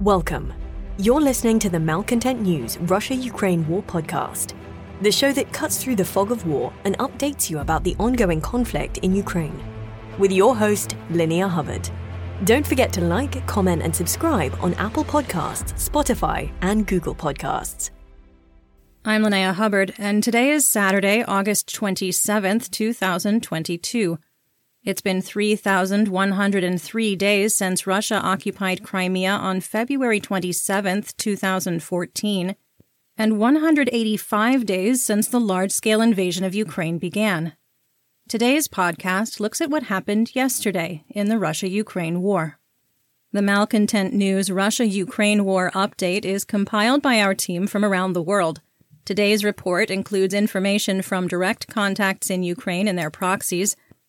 Welcome. You're listening to the Malcontent News Russia Ukraine War podcast, the show that cuts through the fog of war and updates you about the ongoing conflict in Ukraine. With your host, Linnea Hubbard. Don't forget to like, comment, and subscribe on Apple Podcasts, Spotify, and Google Podcasts. I'm Linnea Hubbard, and today is Saturday, August 27th, 2022. It's been 3,103 days since Russia occupied Crimea on February 27, 2014, and 185 days since the large scale invasion of Ukraine began. Today's podcast looks at what happened yesterday in the Russia Ukraine war. The Malcontent News Russia Ukraine War update is compiled by our team from around the world. Today's report includes information from direct contacts in Ukraine and their proxies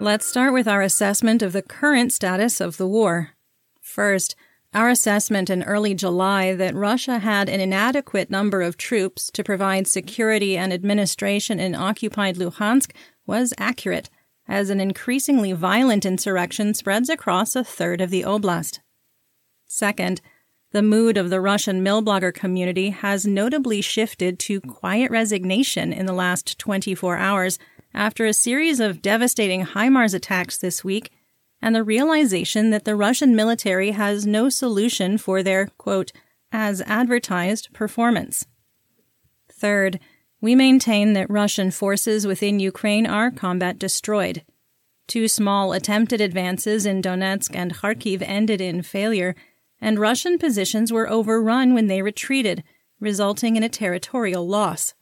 Let's start with our assessment of the current status of the war. First, our assessment in early July that Russia had an inadequate number of troops to provide security and administration in occupied Luhansk was accurate, as an increasingly violent insurrection spreads across a third of the oblast. Second, the mood of the Russian mil blogger community has notably shifted to quiet resignation in the last 24 hours after a series of devastating HIMARS attacks this week and the realization that the Russian military has no solution for their, quote, as advertised performance. Third, we maintain that Russian forces within Ukraine are combat destroyed. Two small attempted advances in Donetsk and Kharkiv ended in failure, and Russian positions were overrun when they retreated, resulting in a territorial loss.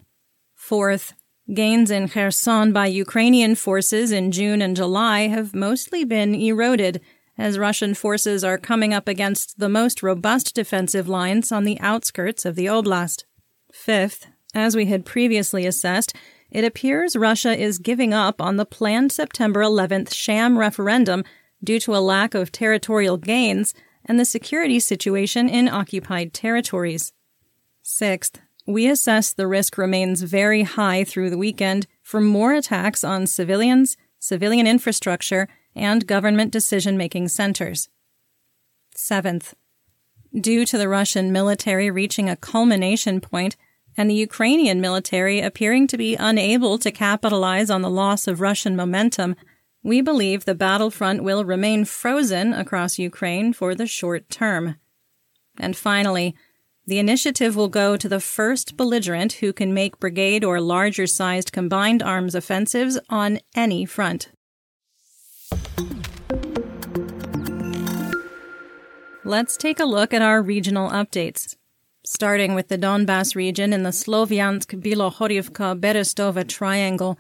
Fourth, Gains in Kherson by Ukrainian forces in June and July have mostly been eroded as Russian forces are coming up against the most robust defensive lines on the outskirts of the oblast. Fifth, as we had previously assessed, it appears Russia is giving up on the planned September 11th sham referendum due to a lack of territorial gains and the security situation in occupied territories. Sixth, we assess the risk remains very high through the weekend for more attacks on civilians, civilian infrastructure, and government decision making centers. Seventh, due to the Russian military reaching a culmination point and the Ukrainian military appearing to be unable to capitalize on the loss of Russian momentum, we believe the battlefront will remain frozen across Ukraine for the short term. And finally, the initiative will go to the first belligerent who can make brigade or larger sized combined arms offensives on any front. Let's take a look at our regional updates. Starting with the Donbass region in the Slovyansk Bilohorivka Berestove triangle,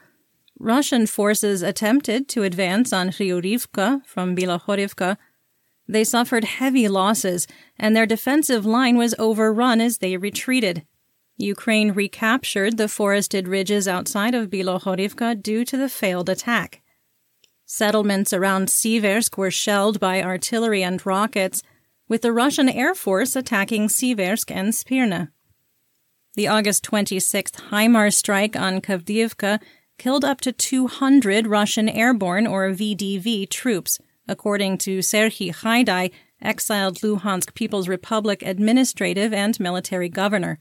Russian forces attempted to advance on Kryurivka from Bilohorivka they suffered heavy losses, and their defensive line was overrun as they retreated. Ukraine recaptured the forested ridges outside of Bilohorivka due to the failed attack. Settlements around Siversk were shelled by artillery and rockets, with the Russian Air Force attacking Siversk and Spirne. The August 26th HIMARS strike on Kadiivka killed up to 200 Russian airborne or VDV troops, according to Serhiy Haidai, exiled Luhansk People's Republic administrative and military governor.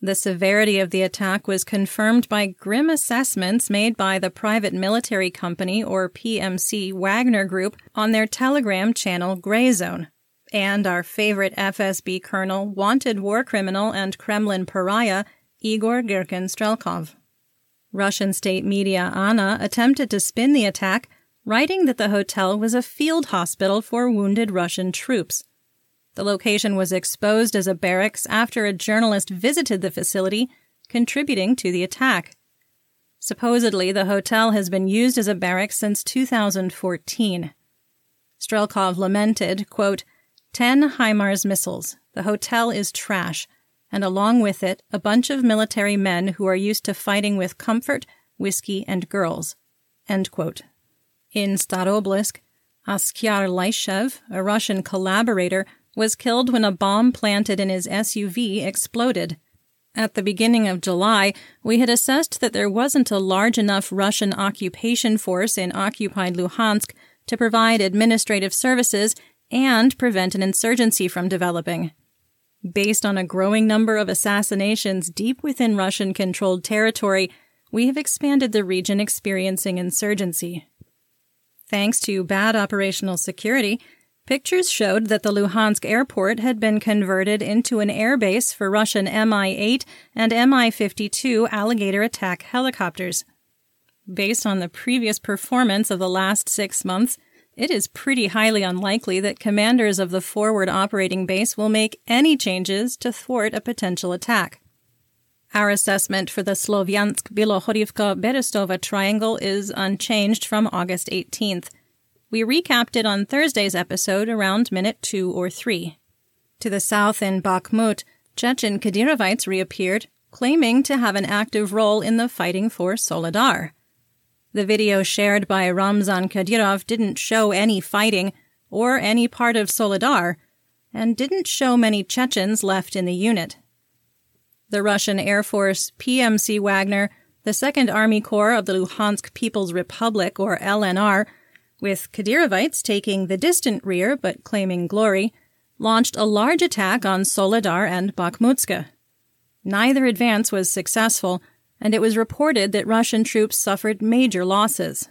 The severity of the attack was confirmed by grim assessments made by the private military company or PMC Wagner Group on their Telegram channel Gray Zone. And our favorite FSB colonel, wanted war criminal and Kremlin pariah, Igor Girkin Strelkov. Russian state media ANA attempted to spin the attack writing that the hotel was a field hospital for wounded Russian troops. The location was exposed as a barracks after a journalist visited the facility, contributing to the attack. Supposedly, the hotel has been used as a barracks since 2014. Strelkov lamented, quote, 10 HIMARS missiles. The hotel is trash. And along with it, a bunch of military men who are used to fighting with comfort, whiskey, and girls. In Starobilsk, Askar Laishev, a Russian collaborator, was killed when a bomb planted in his SUV exploded. At the beginning of July, we had assessed that there wasn't a large enough Russian occupation force in occupied Luhansk to provide administrative services and prevent an insurgency from developing. Based on a growing number of assassinations deep within Russian controlled territory, we have expanded the region experiencing insurgency. Thanks to bad operational security, Pictures showed that the Luhansk airport had been converted into an airbase for Russian Mi 8 and Mi 52 Alligator attack helicopters. Based on the previous performance of the last six months, it is pretty highly unlikely that commanders of the forward operating base will make any changes to thwart a potential attack. Our assessment for the Slovyansk Bilohorivka Berestove triangle is unchanged from August 18th. We recapped it on Thursday's episode around minute two or three. To the south in Bakhmut, Chechen Kadyrovites reappeared, claiming to have an active role in the fighting for Soledar. The video shared by Ramzan Kadyrov didn't show any fighting or any part of Soledar, and didn't show many Chechens left in the unit. The Russian Air Force, PMC Wagner, the Second Army Corps of the Luhansk People's Republic, or LNR, with Kadyrovites taking the distant rear but claiming glory, launched a large attack on Soledar and Bakhmutska. Neither advance was successful, and it was reported that Russian troops suffered major losses.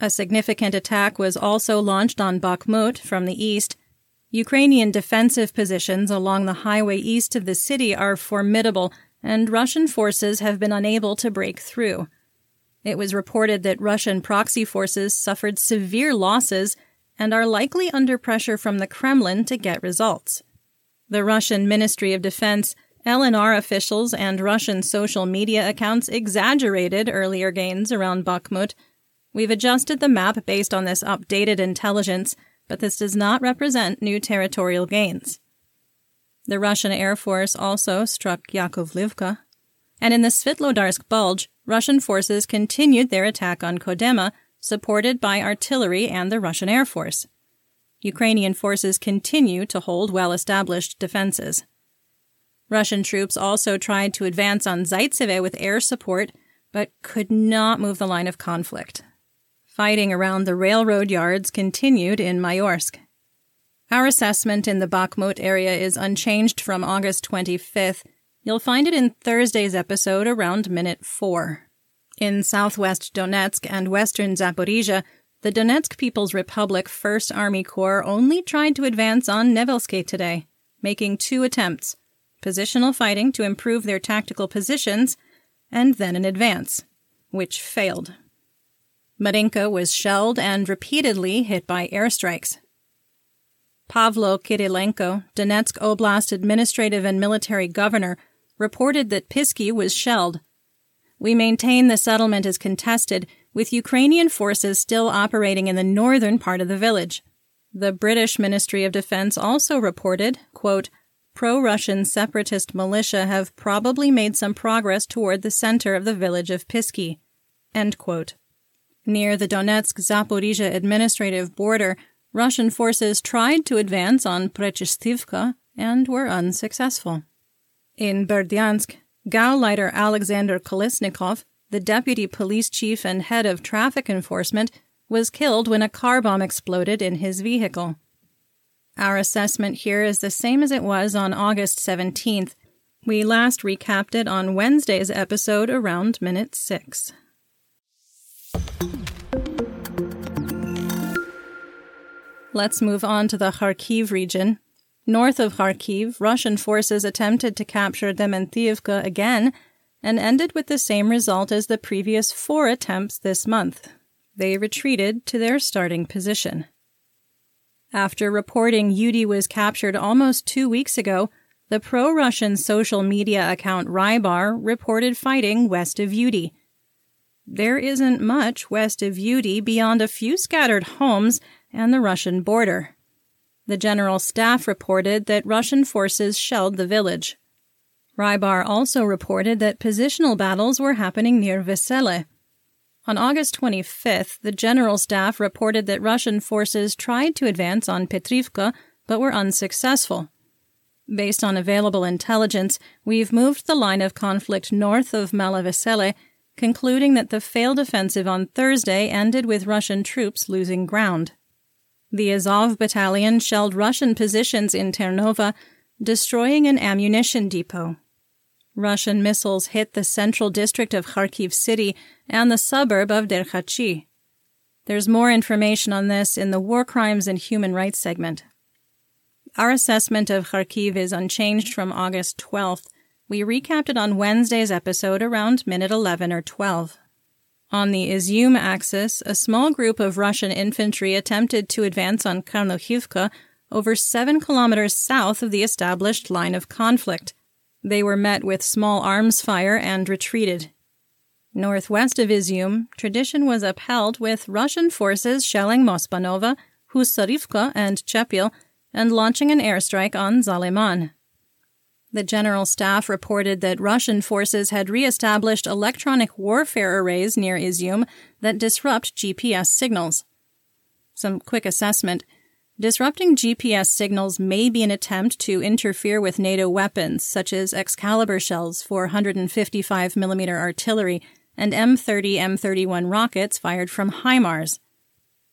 A significant attack was also launched on Bakhmut from the east. Ukrainian defensive positions along the highway east of the city are formidable, and Russian forces have been unable to break through. It was reported that Russian proxy forces suffered severe losses and are likely under pressure from the Kremlin to get results. The Russian Ministry of Defense, LNR officials, and Russian social media accounts exaggerated earlier gains around Bakhmut. We've adjusted the map based on this updated intelligence, but this does not represent new territorial gains. The Russian Air Force also struck Yakovlivka, and in the Svitlodarsk Bulge, Russian forces continued their attack on Kodema, supported by artillery and the Russian Air Force. Ukrainian forces continue to hold well established defenses. Russian troops also tried to advance on Zaitsev with air support, but could not move the line of conflict. Fighting around the railroad yards continued in Mayorsk. Our assessment in the Bakhmut area is unchanged from August 25th You'll find it in Thursday's episode around minute 4. In southwest Donetsk and western Zaporizhia, the Donetsk People's Republic 1st Army Corps only tried to advance on Nevelsky today, making two attempts positional fighting to improve their tactical positions, and then an advance, which failed. Marinka was shelled and repeatedly hit by airstrikes. Pavlo Kirilenko, Donetsk Oblast administrative and military governor, reported that Pisky was shelled. We maintain the settlement is contested, with Ukrainian forces still operating in the northern part of the village. The British Ministry of Defense also reported, quote, pro Russian separatist militia have probably made some progress toward the center of the village of Pisky. Near the Donetsk Zaporizhia administrative border, Russian forces tried to advance on Prechestivka and were unsuccessful. In Berdyansk, Gauleiter Alexander Kolesnikov, the deputy police chief and head of traffic enforcement, was killed when a car bomb exploded in his vehicle. Our assessment here is the same as it was on August 17th. We last recapped it on Wednesday's episode around minute 6. Let's move on to the Kharkiv region, North of Kharkiv, Russian forces attempted to capture Dementiyevka again and ended with the same result as the previous four attempts this month. They retreated to their starting position. After reporting Yudi was captured almost two weeks ago, the pro Russian social media account Rybar reported fighting west of Yudi. There isn't much west of Yudi beyond a few scattered homes and the Russian border. The General Staff reported that Russian forces shelled the village. Rybar also reported that positional battles were happening near Vesele. On August 25th, the General Staff reported that Russian forces tried to advance on Petrivka but were unsuccessful. Based on available intelligence, we've moved the line of conflict north of Malovesele, concluding that the failed offensive on Thursday ended with Russian troops losing ground. The Azov battalion shelled Russian positions in Ternova, destroying an ammunition depot. Russian missiles hit the central district of Kharkiv city and the suburb of Derkhachi. There's more information on this in the War Crimes and Human Rights segment. Our assessment of Kharkiv is unchanged from August 12th. We recapped it on Wednesday's episode around minute 11 or 12. On the Izium axis, a small group of Russian infantry attempted to advance on Karnohivka over seven kilometers south of the established line of conflict. They were met with small arms fire and retreated. Northwest of Izium, tradition was upheld with Russian forces shelling Mospanova, Husarivka, and Chepil and launching an airstrike on Zaliman. The General Staff reported that Russian forces had re-established electronic warfare arrays near Izium that disrupt GPS signals. Some quick assessment. Disrupting GPS signals may be an attempt to interfere with NATO weapons, such as Excalibur shells for 155mm artillery and M30 M31 rockets fired from HIMARS.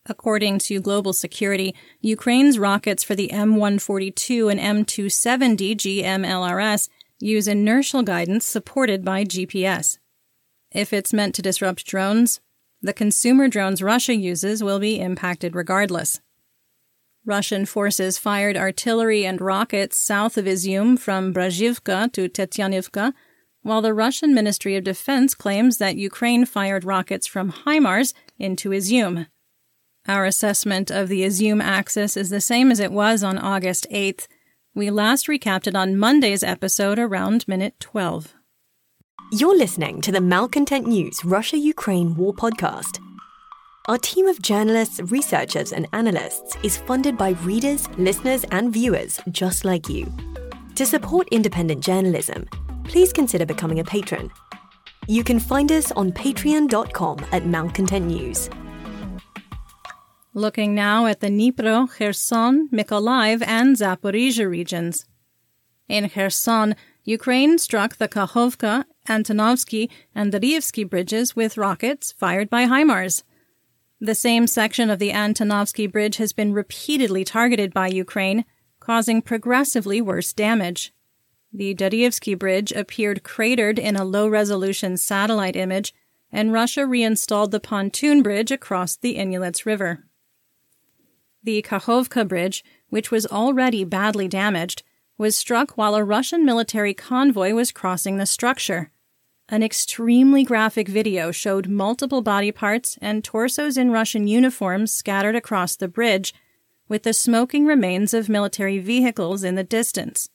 According to Global Security, Ukraine's rockets for the M142 and M270 GMLRS use inertial guidance supported by GPS. If it's meant to disrupt drones, the consumer drones Russia uses will be impacted regardless. Russian forces fired artillery and rockets south of Izium from Brazhivka to Tetyanivka, while the Russian Ministry of Defense claims that Ukraine fired rockets from HIMARS into Izium. Our assessment of the Izium axis is the same as it was on August 8th. We last recapped it on Monday's episode around minute 12. You're listening to the Malcontent News Russia Ukraine War Podcast. Our team of journalists, researchers, and analysts is funded by readers, listeners, and viewers just like you. To support independent journalism, please consider becoming a patron. You can find us on patreon.com at Malcontent News. Looking now at the Dnipro, Kherson, Mykolaiv, and Zaporizhia regions. In Kherson, Ukraine struck the Kakhovka, Antonovsky, and Darievsky bridges with rockets fired by HIMARS. The same section of the Antonovsky bridge has been repeatedly targeted by Ukraine, causing progressively worse damage. The Darievsky bridge appeared cratered in a low resolution satellite image, and Russia reinstalled the pontoon bridge across the Inhulets River. The Kakhovka Bridge, which was already badly damaged, was struck while a Russian military convoy was crossing the structure. An extremely graphic video showed multiple body parts and torsos in Russian uniforms scattered across the bridge, with the smoking remains of military vehicles in the distance.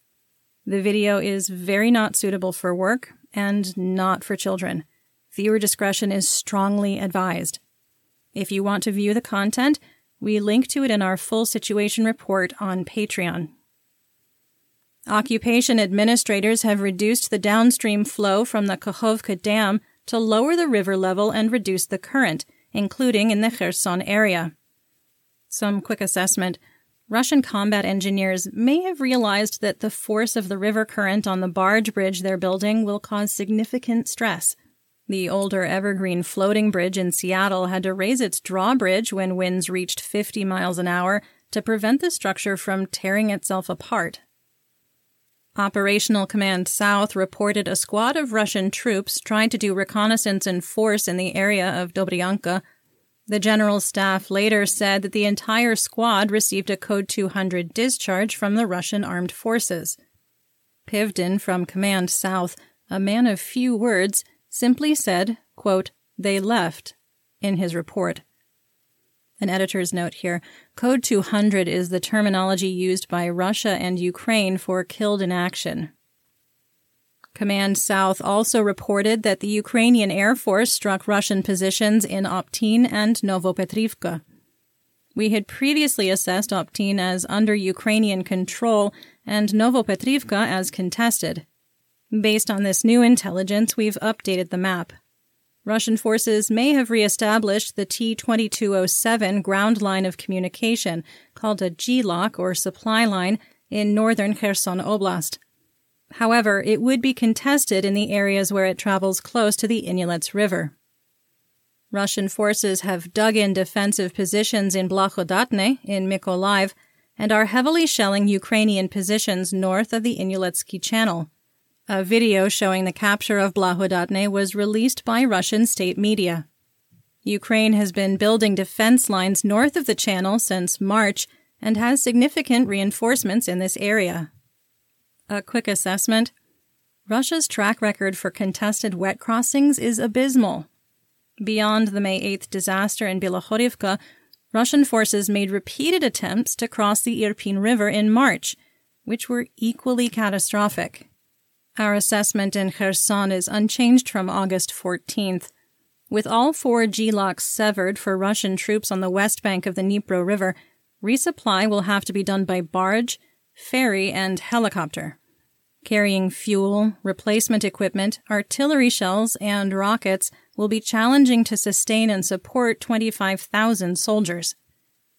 The video is very not suitable for work and not for children. Viewer discretion is strongly advised. If you want to view the content, we link to it in our full situation report on Patreon. Occupation administrators have reduced the downstream flow from the Kakhovka Dam to lower the river level and reduce the current, including in the Kherson area. Some quick assessment. Russian combat engineers may have realized that the force of the river current on the barge bridge they're building will cause significant stress. The older Evergreen floating bridge in Seattle had to raise its drawbridge when winds reached 50 miles an hour to prevent the structure from tearing itself apart. Operational Command South reported a squad of Russian troops tried to do reconnaissance in force in the area of Dobryanka. The general staff later said that the entire squad received a Code 200 discharge from the Russian armed forces. Pivden from Command South, a man of few words, simply said, quote, they left in his report. An editor's note here Code 200 is the terminology used by Russia and Ukraine for killed in action. Command South also reported that the Ukrainian Air Force struck Russian positions in Optin and Novopetrivka. We had previously assessed Optin as under Ukrainian control and Novopetrivka as contested. Based on this new intelligence, we've updated the map. Russian forces may have reestablished the T 2207 ground line of communication, called a G-lock or supply line, in northern Kherson Oblast. However, it would be contested in the areas where it travels close to the Inhulets River. Russian forces have dug in defensive positions in Blahodatne, in Mykolaiv, and are heavily shelling Ukrainian positions north of the Inhuletsky Channel. A video showing the capture of Blahodatne was released by Russian state media. Ukraine has been building defense lines north of the channel since March and has significant reinforcements in this area. A quick assessment Russia's track record for contested wet crossings is abysmal. Beyond the May 8th disaster in Bilohorivka, Russian forces made repeated attempts to cross the Irpin River in March, which were equally catastrophic. Our assessment in Kherson is unchanged from August 14th. With all four G locks severed for Russian troops on the west bank of the Dnipro River, resupply will have to be done by barge, ferry, and helicopter. Carrying fuel, replacement equipment, artillery shells, and rockets will be challenging to sustain and support 25,000 soldiers.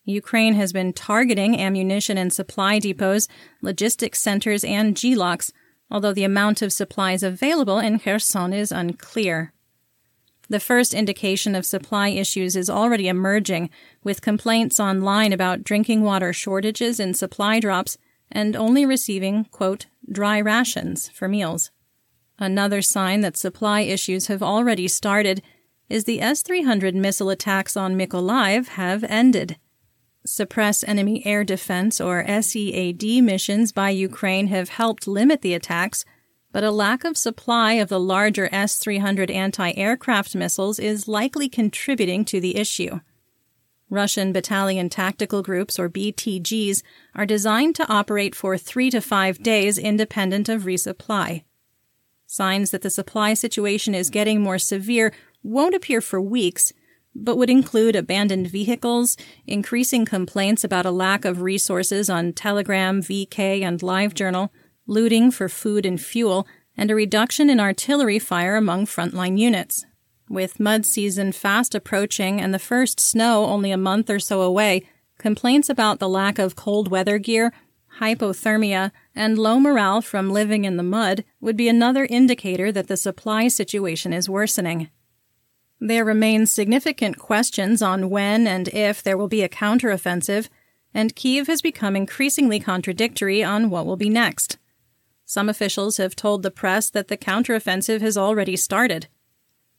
Ukraine has been targeting ammunition and supply depots, logistics centers, and G locks although the amount of supplies available in Kherson is unclear. The first indication of supply issues is already emerging, with complaints online about drinking water shortages and supply drops, and only receiving, quote, dry rations for meals. Another sign that supply issues have already started is the S 300 missile attacks on Mykolaiv have ended. Suppress enemy air defense or SEAD missions by Ukraine have helped limit the attacks, but a lack of supply of the larger S 300 anti aircraft missiles is likely contributing to the issue. Russian battalion tactical groups, or BTGs, are designed to operate for three to five days independent of resupply. Signs that the supply situation is getting more severe won't appear for weeks, but would include abandoned vehicles, increasing complaints about a lack of resources on Telegram, VK, and LiveJournal, looting for food and fuel, and a reduction in artillery fire among frontline units. With mud season fast approaching and the first snow only a month or so away, complaints about the lack of cold weather gear, hypothermia, and low morale from living in the mud would be another indicator that the supply situation is worsening. There remain significant questions on when and if there will be a counteroffensive, and Kiev has become increasingly contradictory on what will be next. Some officials have told the press that the counteroffensive has already started.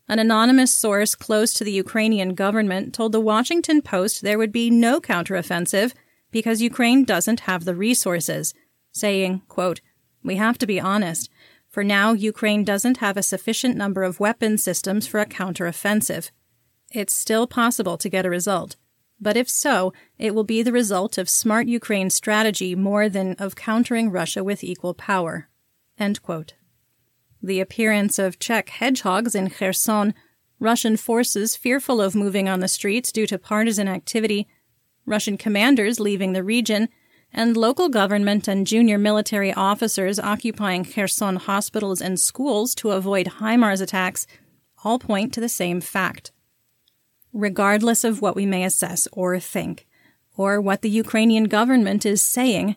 An anonymous source close to the Ukrainian government told the Washington Post there would be no counteroffensive because Ukraine doesn't have the resources, saying, quote, We have to be honest. For now, Ukraine doesn't have a sufficient number of weapon systems for a counteroffensive. It's still possible to get a result. But if so, it will be the result of smart Ukraine strategy more than of countering Russia with equal power. The appearance of Czech hedgehogs in Kherson, Russian forces fearful of moving on the streets due to partisan activity, Russian commanders leaving the region, and local government and junior military officers occupying Kherson hospitals and schools to avoid HIMARS attacks all point to the same fact. Regardless of what we may assess or think, or what the Ukrainian government is saying,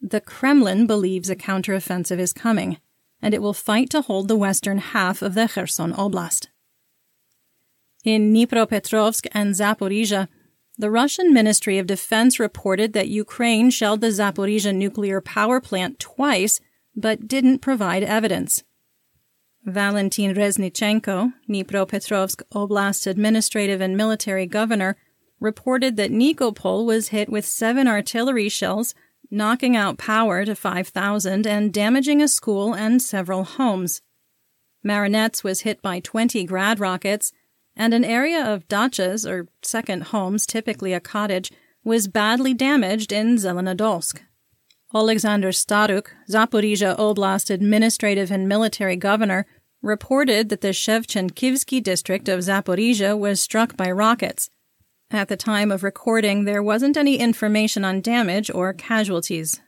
the Kremlin believes a counteroffensive is coming, and it will fight to hold the western half of the Kherson Oblast. In Dnipropetrovsk and Zaporizhia, the Russian Ministry of Defense reported that Ukraine shelled the Zaporizhia nuclear power plant twice, but didn't provide evidence. Valentin Reznichenko, Dnipropetrovsk Oblast administrative and military governor, reported that Nikopol was hit with seven artillery shells, knocking out power to 5,000 and damaging a school and several homes. Marhanets was hit by 20 grad rockets, and an area of dachas, or second homes, typically a cottage, was badly damaged in Zelenodolsk. Alexander Starukh, Zaporizhia Oblast administrative and military governor, reported that the Shevchenkivsky district of Zaporizhia was struck by rockets. At the time of recording, there wasn't any information on damage or casualties.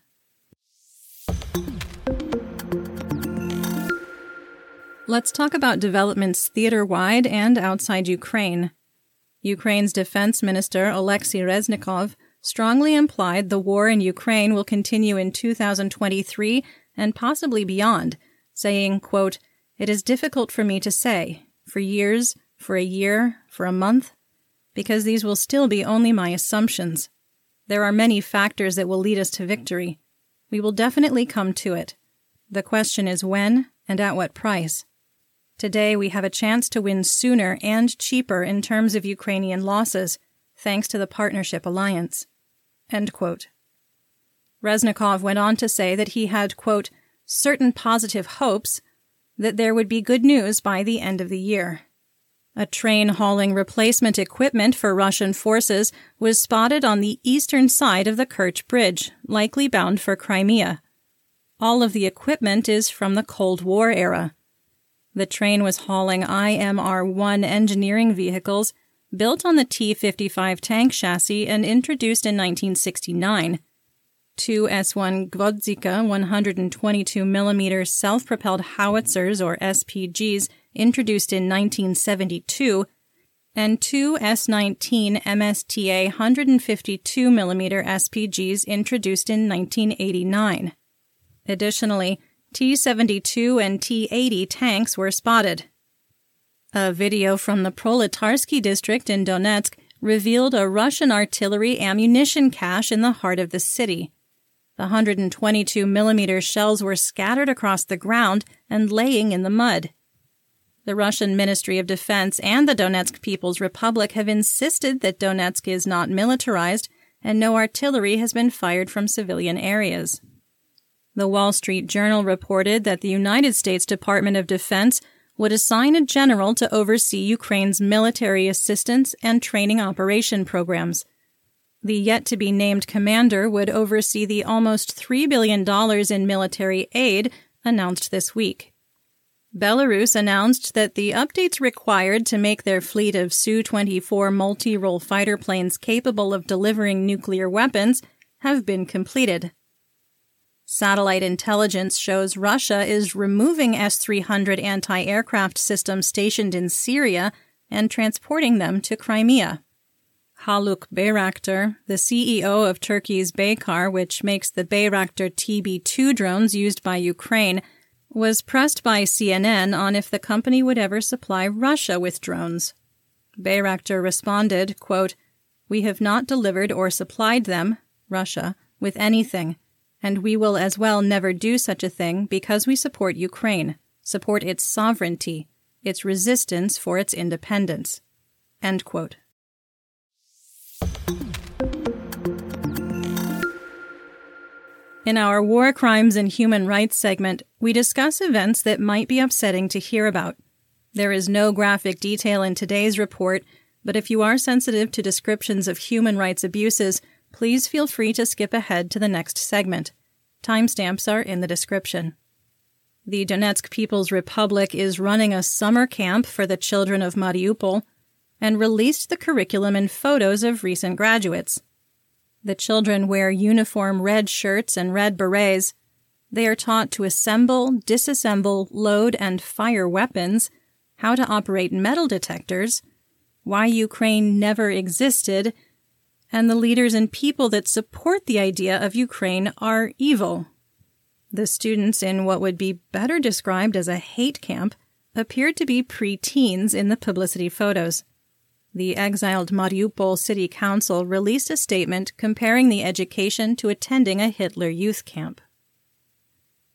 Let's talk about developments theater wide and outside Ukraine. Ukraine's defense minister, Alexei Reznikov, strongly implied the war in Ukraine will continue in 2023 and possibly beyond, saying, quote, It is difficult for me to say, for years, for a year, for a month, because these will still be only my assumptions. There are many factors that will lead us to victory. We will definitely come to it. The question is when and at what price. Today we have a chance to win sooner and cheaper in terms of Ukrainian losses, thanks to the Partnership Alliance. Reznikov went on to say that he had, quote, certain positive hopes that there would be good news by the end of the year. A train hauling replacement equipment for Russian forces was spotted on the eastern side of the Kerch Bridge, likely bound for Crimea. All of the equipment is from the Cold War era. The train was hauling IMR 1 engineering vehicles built on the T 55 tank chassis and introduced in 1969 two S-1 Gvozdika 122 mm self-propelled howitzers or SPGs introduced in 1972 and two S-19 MSTA 152 mm SPGs introduced in 1989. Additionally, T-72 and T-80 tanks were spotted. A video from the Proletarsky district in Donetsk revealed a Russian artillery ammunition cache in the heart of the city. The 122 millimeter shells were scattered across the ground and laying in the mud. The Russian Ministry of Defense and the Donetsk People's Republic have insisted that Donetsk is not militarized and no artillery has been fired from civilian areas. The Wall Street Journal reported that the United States Department of Defense would assign a general to oversee Ukraine's military assistance and training operation programs. The yet to be named commander would oversee the almost $3 billion in military aid announced this week. Belarus announced that the updates required to make their fleet of Su 24 multi role fighter planes capable of delivering nuclear weapons have been completed. Satellite intelligence shows Russia is removing S 300 anti aircraft systems stationed in Syria and transporting them to Crimea. Haluk Bayraktar, the CEO of Turkey's Baykar, which makes the Bayraktar TB 2 drones used by Ukraine, was pressed by CNN on if the company would ever supply Russia with drones. Bayraktar responded, quote, We have not delivered or supplied them, Russia, with anything, and we will as well never do such a thing because we support Ukraine, support its sovereignty, its resistance for its independence. End quote. In our War Crimes and Human Rights segment, we discuss events that might be upsetting to hear about. There is no graphic detail in today's report, but if you are sensitive to descriptions of human rights abuses, please feel free to skip ahead to the next segment. Timestamps are in the description. The Donetsk People's Republic is running a summer camp for the children of Mariupol and released the curriculum and photos of recent graduates. The children wear uniform red shirts and red berets. They are taught to assemble, disassemble, load, and fire weapons, how to operate metal detectors, why Ukraine never existed, and the leaders and people that support the idea of Ukraine are evil. The students in what would be better described as a hate camp appeared to be pre-teens in the publicity photos the exiled Mariupol City Council released a statement comparing the education to attending a Hitler youth camp.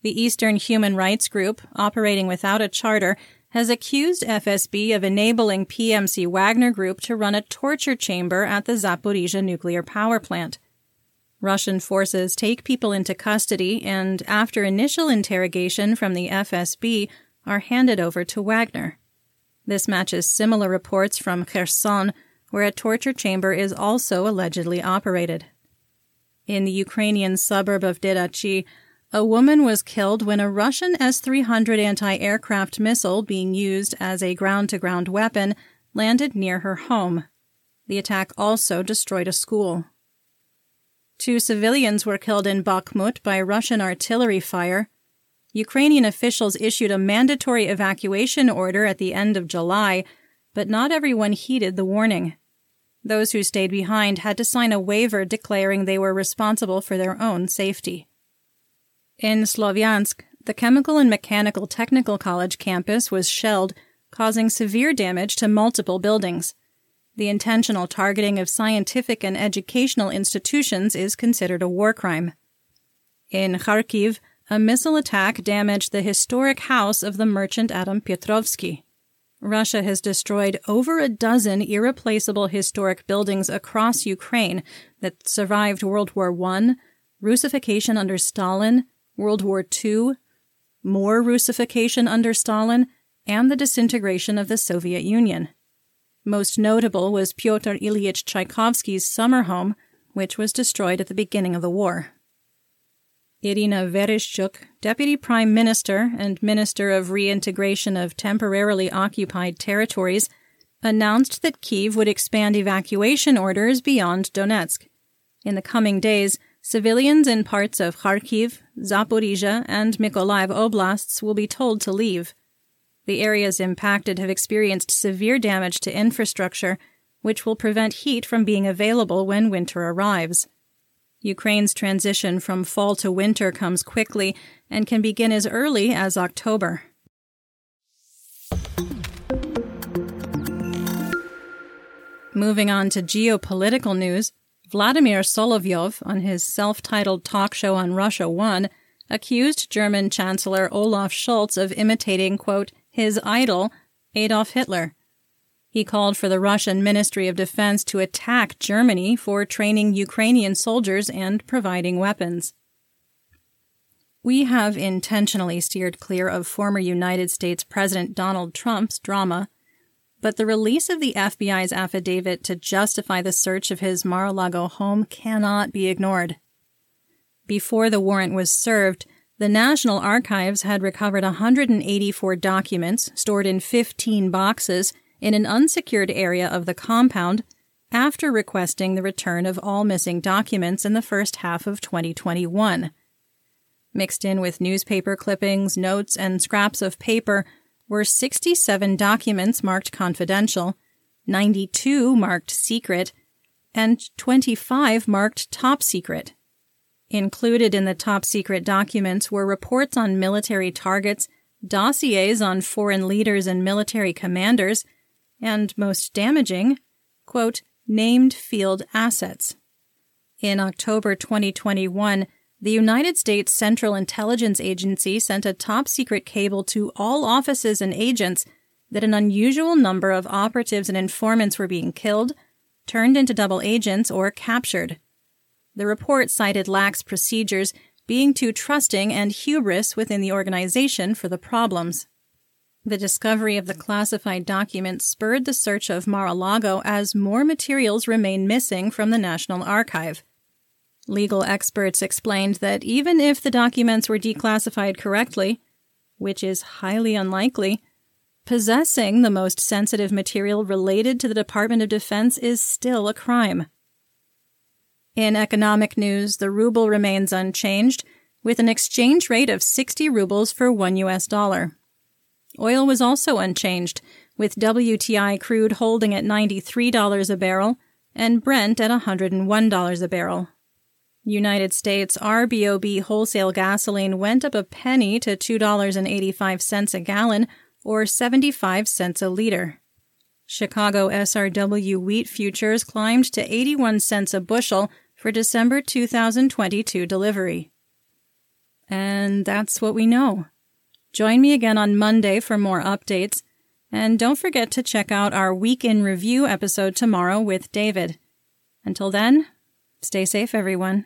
The Eastern Human Rights Group, operating without a charter, has accused FSB of enabling PMC Wagner Group to run a torture chamber at the Zaporizhia nuclear power plant. Russian forces take people into custody and, after initial interrogation from the FSB, are handed over to Wagner. This matches similar reports from Kherson, where a torture chamber is also allegedly operated. In the Ukrainian suburb of Derachy, a woman was killed when a Russian S 300 anti aircraft missile being used as a ground to ground weapon landed near her home. The attack also destroyed a school. Two civilians were killed in Bakhmut by Russian artillery fire. Ukrainian officials issued a mandatory evacuation order at the end of July, but not everyone heeded the warning. Those who stayed behind had to sign a waiver declaring they were responsible for their own safety. In Slovyansk, the Chemical and Mechanical Technical College campus was shelled, causing severe damage to multiple buildings. The intentional targeting of scientific and educational institutions is considered a war crime. In Kharkiv, a missile attack damaged the historic house of the merchant Adam Petrovsky. Russia has destroyed over a dozen irreplaceable historic buildings across Ukraine that survived World War I, Russification under Stalin, World War II, more Russification under Stalin, and the disintegration of the Soviet Union. Most notable was Pyotr Ilyich Tchaikovsky's summer home, which was destroyed at the beginning of the war. Irina Vereshchuk, Deputy Prime Minister and Minister of Reintegration of Temporarily Occupied Territories, announced that Kiev would expand evacuation orders beyond Donetsk. In the coming days, civilians in parts of Kharkiv, Zaporizhia, and Mykolaiv oblasts will be told to leave. The areas impacted have experienced severe damage to infrastructure, which will prevent heat from being available when winter arrives. Ukraine's transition from fall to winter comes quickly and can begin as early as October. Moving on to geopolitical news, Vladimir Solovyov, on his self titled talk show on Russia One, accused German Chancellor Olaf Scholz of imitating, quote, his idol, Adolf Hitler. He called for the Russian Ministry of Defense to attack Germany for training Ukrainian soldiers and providing weapons. We have intentionally steered clear of former United States President Donald Trump's drama, but the release of the FBI's affidavit to justify the search of his Mar a Lago home cannot be ignored. Before the warrant was served, the National Archives had recovered 184 documents stored in 15 boxes in an unsecured area of the compound after requesting the return of all missing documents in the first half of 2021. Mixed in with newspaper clippings, notes, and scraps of paper were 67 documents marked confidential, 92 marked secret, and 25 marked top secret. Included in the top secret documents were reports on military targets, dossiers on foreign leaders and military commanders, and most damaging, quote, named field assets. In October 2021, the United States Central Intelligence Agency sent a top secret cable to all offices and agents that an unusual number of operatives and informants were being killed, turned into double agents, or captured. The report cited lax procedures, being too trusting, and hubris within the organization for the problems. The discovery of the classified documents spurred the search of Mar-a-Lago as more materials remain missing from the National Archive. Legal experts explained that even if the documents were declassified correctly, which is highly unlikely, possessing the most sensitive material related to the Department of Defense is still a crime. In economic news, the ruble remains unchanged, with an exchange rate of 60 rubles for 1 US dollar. Oil was also unchanged, with WTI crude holding at $93 a barrel and Brent at $101 a barrel. United States RBOB wholesale gasoline went up a penny to $2.85 a gallon or 75 cents a liter. Chicago SRW wheat futures climbed to 81 cents a bushel for December 2022 delivery. And that's what we know. Join me again on Monday for more updates. And don't forget to check out our Week in Review episode tomorrow with David. Until then, stay safe, everyone.